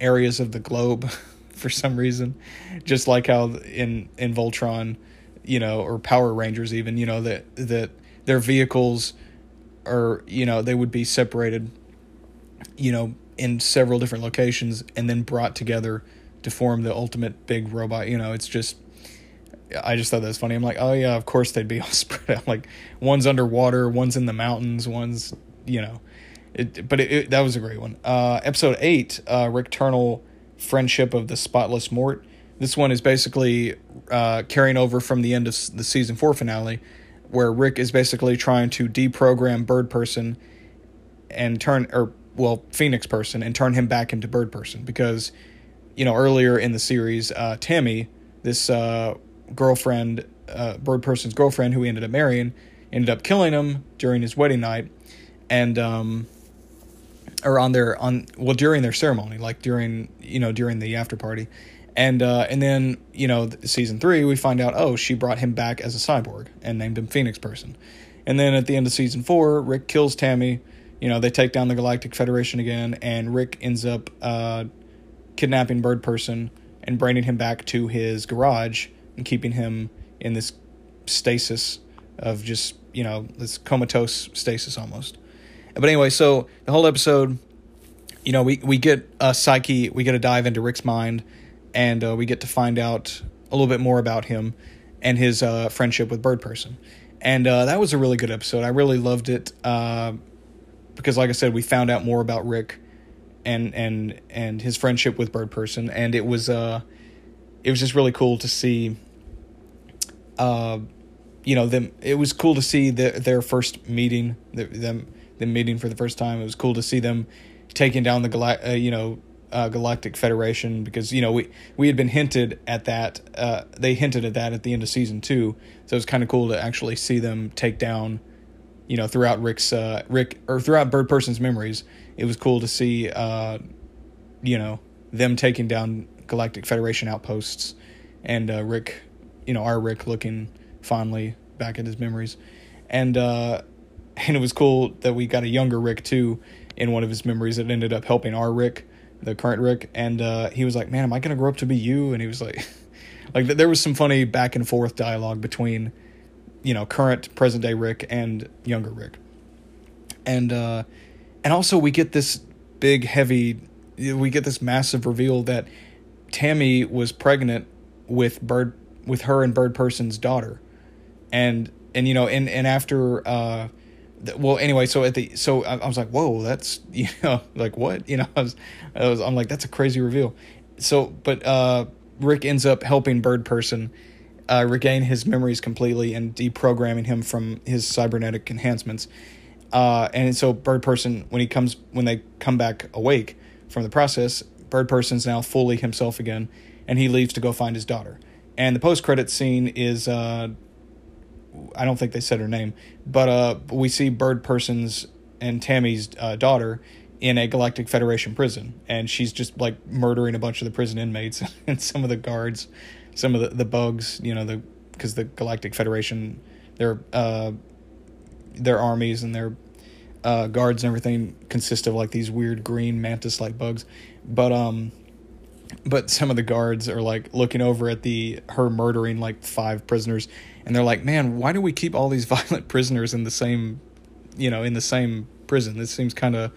areas of the globe, for some reason, just like how in in Voltron you know, or Power Rangers even, you know, that that their vehicles are, you know, they would be separated, you know, in several different locations and then brought together to form the ultimate big robot. You know, it's just I just thought that was funny. I'm like, oh yeah, of course they'd be all spread out. Like one's underwater, one's in the mountains, one's you know, it. But it, it, that was a great one. Uh, episode eight, uh, Rickternal, friendship of the spotless Mort. This one is basically uh, carrying over from the end of the season four finale, where Rick is basically trying to deprogram Bird Person and turn, or well, Phoenix Person and turn him back into Bird Person because, you know, earlier in the series, uh, Tammy, this uh, girlfriend, uh, Bird Person's girlfriend, who he ended up marrying, ended up killing him during his wedding night, and um, or on their on well during their ceremony, like during you know during the after party, and uh, and then you know season three we find out oh she brought him back as a cyborg and named him Phoenix Person, and then at the end of season four Rick kills Tammy, you know they take down the Galactic Federation again, and Rick ends up uh, kidnapping Bird Person and bringing him back to his garage and keeping him in this stasis of just you know this comatose stasis almost. But anyway, so the whole episode, you know, we we get a psyche, we get a dive into Rick's mind, and uh, we get to find out a little bit more about him and his uh, friendship with Bird Person, and uh, that was a really good episode. I really loved it uh, because, like I said, we found out more about Rick and and and his friendship with Bird Person, and it was uh, it was just really cool to see. Uh, you know them. It was cool to see the, their first meeting. The, them them meeting for the first time. It was cool to see them taking down the gala- uh, you know uh, Galactic Federation because you know we we had been hinted at that. Uh, they hinted at that at the end of season two, so it was kind of cool to actually see them take down. You know, throughout Rick's uh, Rick or throughout Bird Person's memories, it was cool to see. Uh, you know, them taking down Galactic Federation outposts, and uh, Rick, you know, our Rick looking fondly back at his memories, and uh, and it was cool that we got a younger Rick too in one of his memories that ended up helping our Rick, the current Rick, and uh, he was like, "Man, am I gonna grow up to be you?" And he was like, like there was some funny back and forth dialogue between, you know, current present day Rick and younger Rick, and uh, and also we get this big heavy, we get this massive reveal that Tammy was pregnant with Bird with her and Bird Person's daughter, and and you know and and after uh well anyway so at the so I, I, was like whoa that's you know like what? You know I was, I was i'm like that's a crazy reveal. So but uh rick ends up helping bird person uh regain his memories completely and deprogramming him from his cybernetic enhancements. Uh and so bird person when he comes when they come back awake from the process bird person's now fully himself again and he leaves to go find his daughter. And the post credit scene is uh I don't think they said her name, but uh, we see Bird Person's and Tammy's uh, daughter in a Galactic Federation prison, and she's just like murdering a bunch of the prison inmates and some of the guards, some of the, the bugs, you know, the because the Galactic Federation, their uh, their armies and their uh, guards and everything consist of like these weird green mantis like bugs, but um, but some of the guards are like looking over at the her murdering like five prisoners and they're like, "Man, why do we keep all these violent prisoners in the same, you know, in the same prison? This seems kind of,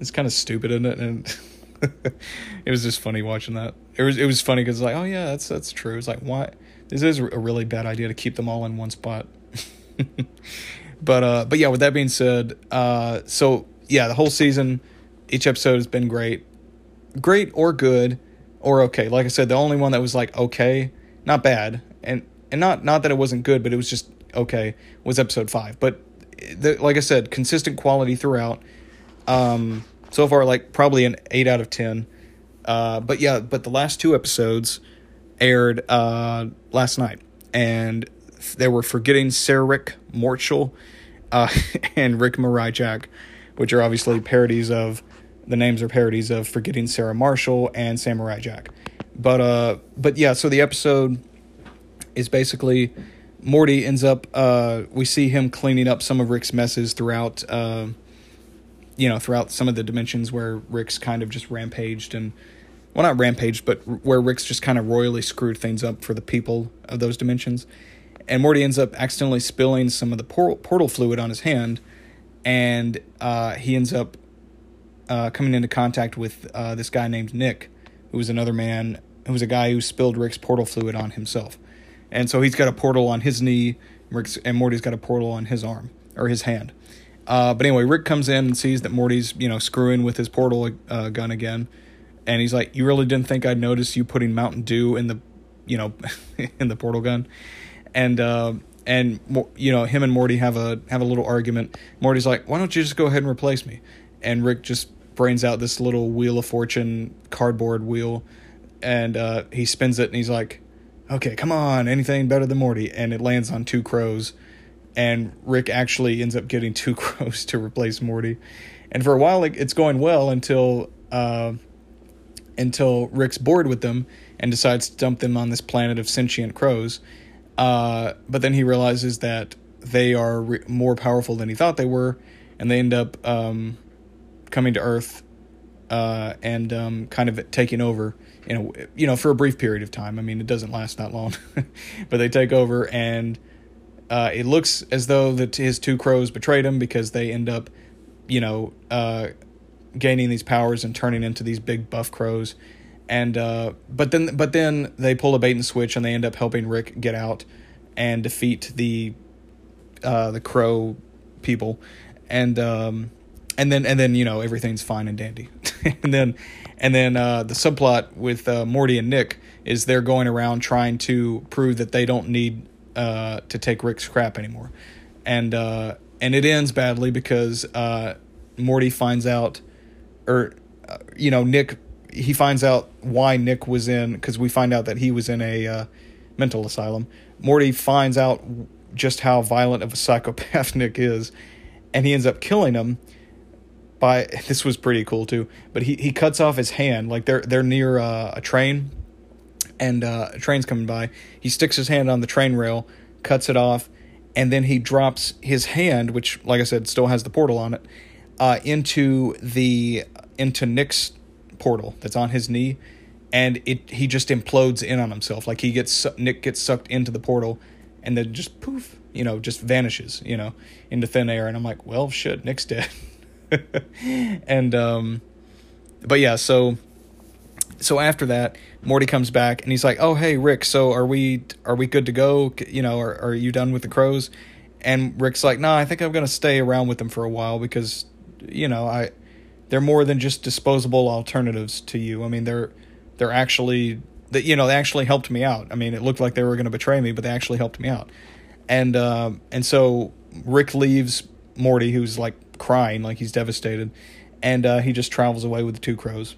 it's kind of stupid, isn't it?" And it was just funny watching that. It was it was funny because like, oh yeah, that's that's true. It's like why this is a really bad idea to keep them all in one spot. but uh, but yeah, with that being said, uh, so yeah, the whole season, each episode has been great, great or good or okay. Like I said, the only one that was like okay, not bad, and and not not that it wasn't good, but it was just okay. Was episode five, but the, like I said, consistent quality throughout. Um, so far, like probably an eight out of ten. Uh, but yeah, but the last two episodes aired uh, last night, and they were forgetting Sarah Rick Morchel uh, and Rick Jack, which are obviously parodies of the names are parodies of Forgetting Sarah Marshall and Samurai Jack. But uh, but yeah, so the episode is basically Morty ends up. Uh, we see him cleaning up some of Rick's messes throughout. Uh, you know, throughout some of the dimensions where Rick's kind of just rampaged and, well, not rampaged, but where Rick's just kind of royally screwed things up for the people of those dimensions. And Morty ends up accidentally spilling some of the por- portal fluid on his hand, and uh, he ends up uh, coming into contact with uh, this guy named Nick, who was another man, who was a guy who spilled Rick's portal fluid on himself. And so he's got a portal on his knee, and Morty's got a portal on his arm or his hand. Uh, but anyway, Rick comes in and sees that Morty's you know screwing with his portal uh, gun again, and he's like, "You really didn't think I'd notice you putting Mountain Dew in the, you know, in the portal gun?" And uh, and you know him and Morty have a have a little argument. Morty's like, "Why don't you just go ahead and replace me?" And Rick just brains out this little wheel of fortune cardboard wheel, and uh, he spins it, and he's like, okay, come on, anything better than Morty, and it lands on two crows, and Rick actually ends up getting two crows to replace Morty. And for a while, like, it's going well until uh, until Rick's bored with them and decides to dump them on this planet of sentient crows. Uh, but then he realizes that they are re- more powerful than he thought they were, and they end up um, coming to Earth uh, and um, kind of taking over. In a, you know, for a brief period of time. I mean, it doesn't last that long, but they take over, and uh, it looks as though that his two crows betrayed him because they end up, you know, uh, gaining these powers and turning into these big buff crows. And uh, but then but then they pull a bait and switch and they end up helping Rick get out and defeat the uh, the crow people, and um, and then and then you know everything's fine and dandy, and then and then uh, the subplot with uh, Morty and Nick is they're going around trying to prove that they don't need uh, to take Rick's crap anymore, and uh, and it ends badly because uh, Morty finds out, or uh, you know Nick he finds out why Nick was in because we find out that he was in a mental asylum. Morty finds out just how violent of a psychopath Nick is, and he ends up killing him. By this was pretty cool too, but he, he cuts off his hand like they're they're near uh, a train, and uh, a train's coming by. He sticks his hand on the train rail, cuts it off, and then he drops his hand, which like I said still has the portal on it, uh, into the into Nick's portal that's on his knee, and it he just implodes in on himself. Like he gets Nick gets sucked into the portal, and then just poof, you know, just vanishes, you know, into thin air. And I'm like, well, shit, Nick's dead. and um, but yeah, so so after that, Morty comes back and he's like, "Oh, hey, Rick. So are we are we good to go? You know, are are you done with the crows?" And Rick's like, "No, nah, I think I'm gonna stay around with them for a while because, you know, I." they're more than just disposable alternatives to you. I mean, they're they're actually that you know they actually helped me out. I mean, it looked like they were to betray me, but they actually helped me out. And uh, and so Rick leaves Morty, who's like crying, like he's devastated, and uh, he just travels away with the two crows.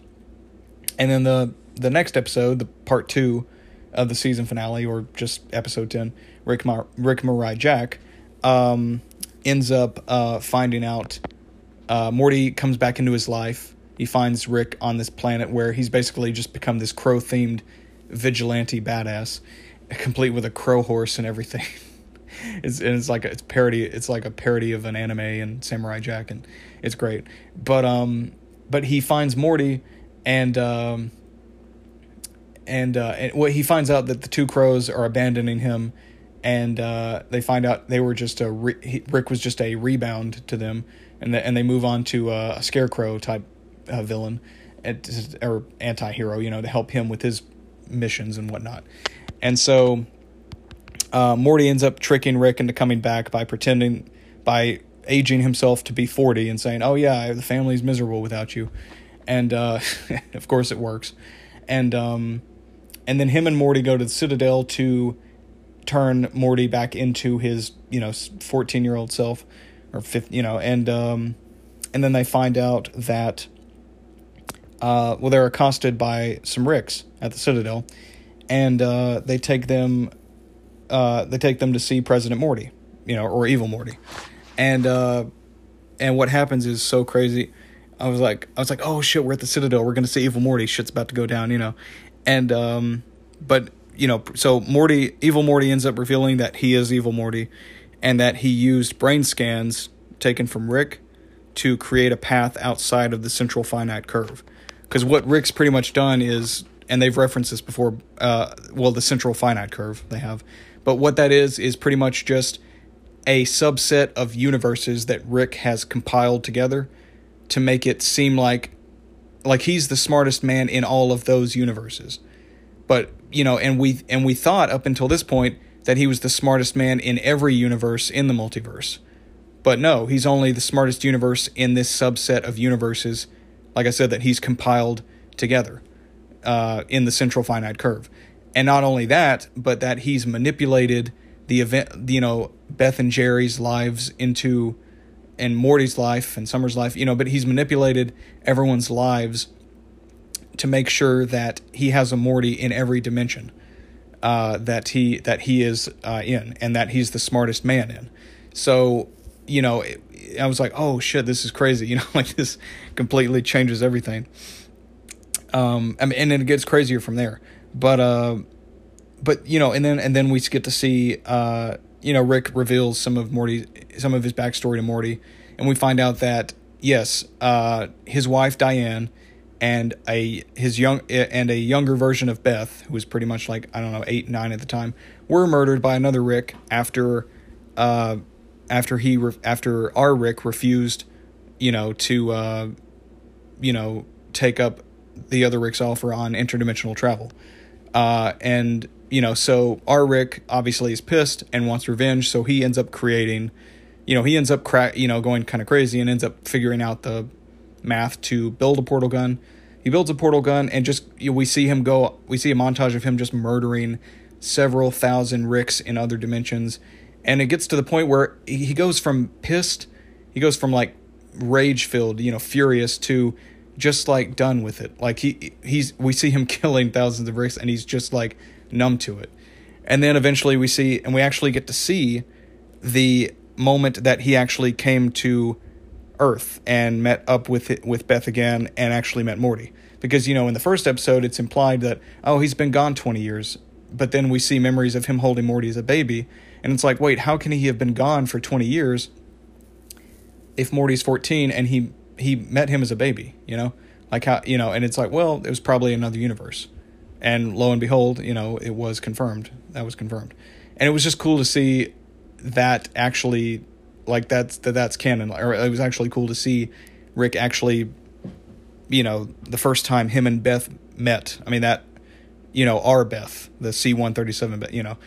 And then the the next episode, the part two of the season finale, or just episode ten, Rick Mar- Rick Mirai Jack, um, ends up uh, finding out uh, Morty comes back into his life. He finds Rick on this planet where he's basically just become this crow themed vigilante badass, complete with a crow horse and everything. it's and it's like a, it's parody. It's like a parody of an anime and Samurai Jack, and it's great. But um, but he finds Morty, and um, and uh, and what he finds out that the two crows are abandoning him, and uh, they find out they were just a re- Rick was just a rebound to them and the, and they move on to uh, a scarecrow type uh, villain or anti-hero you know to help him with his missions and whatnot and so uh, morty ends up tricking rick into coming back by pretending by aging himself to be 40 and saying oh yeah the family's miserable without you. And uh, of course it works. And um, and then him and morty go to the citadel to turn morty back into his you know 14 year old self or fifth, you know, and um, and then they find out that uh, well, they're accosted by some Ricks at the Citadel, and uh, they take them uh, they take them to see President Morty, you know, or Evil Morty, and uh, and what happens is so crazy. I was like, I was like, oh shit, we're at the Citadel. We're gonna see Evil Morty. Shit's about to go down, you know, and um, but you know, so Morty, Evil Morty ends up revealing that he is Evil Morty, and that he used brain scans taken from Rick to create a path outside of the central finite curve. Because what Rick's pretty much done is, and they've referenced this before, uh, well, the central finite curve they have, but what that is is pretty much just a subset of universes that Rick has compiled together to make it seem like like he's the smartest man in all of those universes. But, you know, and we and we thought up until this point that he was the smartest man in every universe in the multiverse. But no, he's only the smartest universe in this subset of universes, like I said, that he's compiled together uh, in the central finite curve. And not only that, but that he's manipulated the event, you know, Beth and Jerry's lives into, and Morty's life and Summer's life, you know, but he's manipulated everyone's lives to make sure that he has a Morty in every dimension uh, that he that he is uh, in, and that he's the smartest man in. So, you know, it, I was like, oh shit, this is crazy. You know, like this completely changes everything. Um, I mean, and it gets crazier from there. But uh, but you know, and then and then we get to see uh, you know, Rick reveals some of Morty, some of his backstory to Morty, and we find out that yes, uh, his wife Diane and a his young and a younger version of Beth, who was pretty much like I don't know eight nine at the time, were murdered by another Rick after uh, after he re- after our Rick refused, you know, to uh, you know take up the other Rick's offer on interdimensional travel, uh, and you know so our Rick obviously is pissed and wants revenge, so he ends up creating, you know, he ends up cra- you know going kind of crazy and ends up figuring out the math to build a portal gun. He builds a portal gun and just you know, we see him go. We see a montage of him just murdering several thousand Ricks in other dimensions, and it gets to the point where he goes from pissed, he goes from like rage filled, you know, furious to just like done with it. Like he he's we see him killing thousands of Ricks, and he's just like numb to it. And then eventually we see, and we actually get to see the moment that he actually came to Earth and met up with it, with Beth again and actually met Morty. Because you know, in the first episode, it's implied that oh, he's been gone twenty years, but then we see memories of him holding Morty as a baby, and it's like, wait, how can he have been gone for twenty years if Morty's fourteen and he he met him as a baby? You know, like how you know, and it's like, well, it was probably another universe, and lo and behold, you know, it was confirmed. That was confirmed, and it was just cool to see that actually like that's that that's canon. Or it was actually cool to see rick actually you know the first time him and beth met. I mean that you know our beth the c137 but you know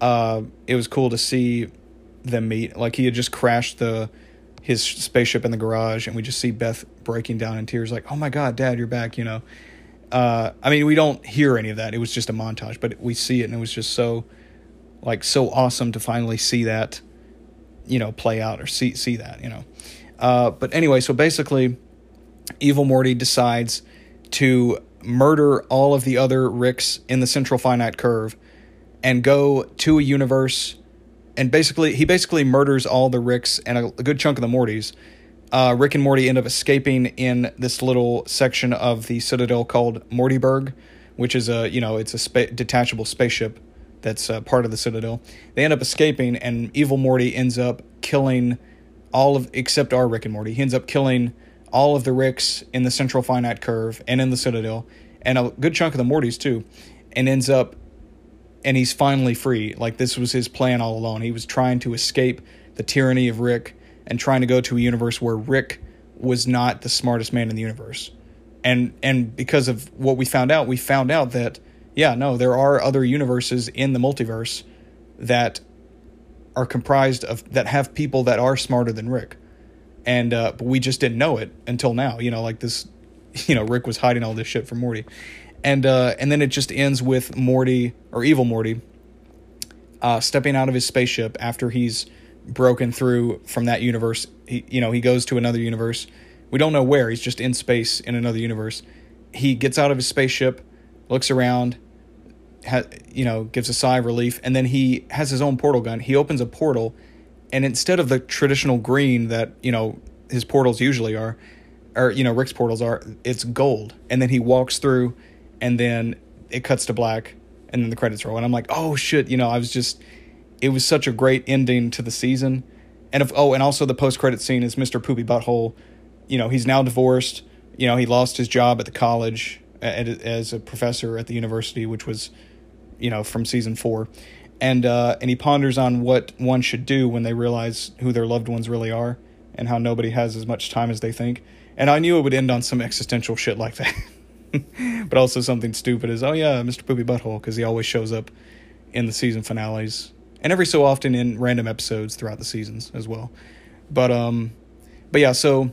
uh it was cool to see them meet. Like he had just crashed the his spaceship in the garage and we just see beth breaking down in tears like oh my god dad you're back you know? Uh i mean we don't hear any of that. It was just a montage but we see it and it was just so like so awesome to finally see that you know play out or see see that you know? Uh, but anyway so basically evil morty decides to murder all of the other ricks in the central finite curve and go to a universe and basically he basically murders all the ricks and a, a good chunk of the mortys uh, rick and morty end up escaping in this little section of the citadel called mortyberg which is a you know it's a spa- detachable spaceship that's uh, part of the Citadel. They end up escaping, and Evil Morty ends up killing all of except our Rick and Morty. He ends up killing all of the Ricks in the Central Finite Curve and in the Citadel, and a good chunk of the Mortys too, and ends up and he's finally free. Like this was his plan all along. He was trying to escape the tyranny of Rick and trying to go to a universe where Rick was not the smartest man in the universe. And and because of what we found out, we found out that yeah, no, there are other universes in the multiverse that are comprised of that have people that are smarter than Rick, and uh, but we just didn't know it until now. You know, like this, you know, Rick was hiding all this shit from Morty, and uh, and then it just ends with Morty or evil Morty uh, stepping out of his spaceship after he's broken through from that universe. He, you know, he goes to another universe. We don't know where. He's just in space in another universe. He gets out of his spaceship looks around, ha, you know, gives a sigh of relief, and then he has his own portal gun. He opens a portal, and instead of the traditional green that you know his portals usually are, or you know Rick's portals are, it's gold. And then he walks through, and then it cuts to black, and then the credits roll. And I'm like, oh shit, you know, I was just, it was such a great ending to the season. And if oh, and also the post credit scene is Mr. Poopy Butthole. You know, he's now divorced. You know, he lost his job at the college at, as a professor at the university, which was, you know, from season four, and uh, and he ponders on what one should do when they realize who their loved ones really are and how nobody has as much time as they think. And I knew it would end on some existential shit like that, but also something stupid is oh yeah, Mr. Poopy Butthole because he always shows up in the season finales and every so often in random episodes throughout the seasons as well. But um, but yeah, so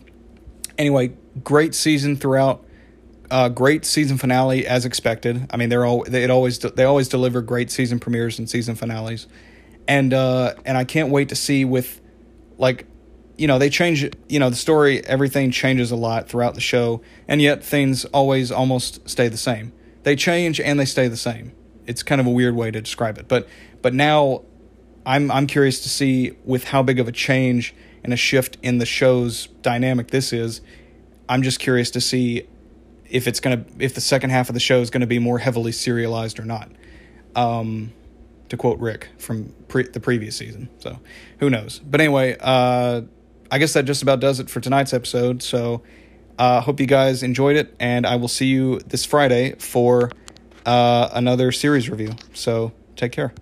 anyway, great season throughout. Uh, great season finale as expected. I mean, they're all they always they always deliver great season premieres and season finales, and uh, and I can't wait to see with like you know they change you know the story everything changes a lot throughout the show and yet things always almost stay the same they change and they stay the same it's kind of a weird way to describe it but but now I'm I'm curious to see with how big of a change and a shift in the show's dynamic this is. I'm just curious to see if it's gonna if the second half of the show is gonna be more heavily serialized or not. Um, to quote Rick from pre- the previous season. So who knows? But anyway, uh, I guess that just about does it for tonight's episode. So uh, hope you guys enjoyed it, and I will see you this Friday for uh, another series review. So take care.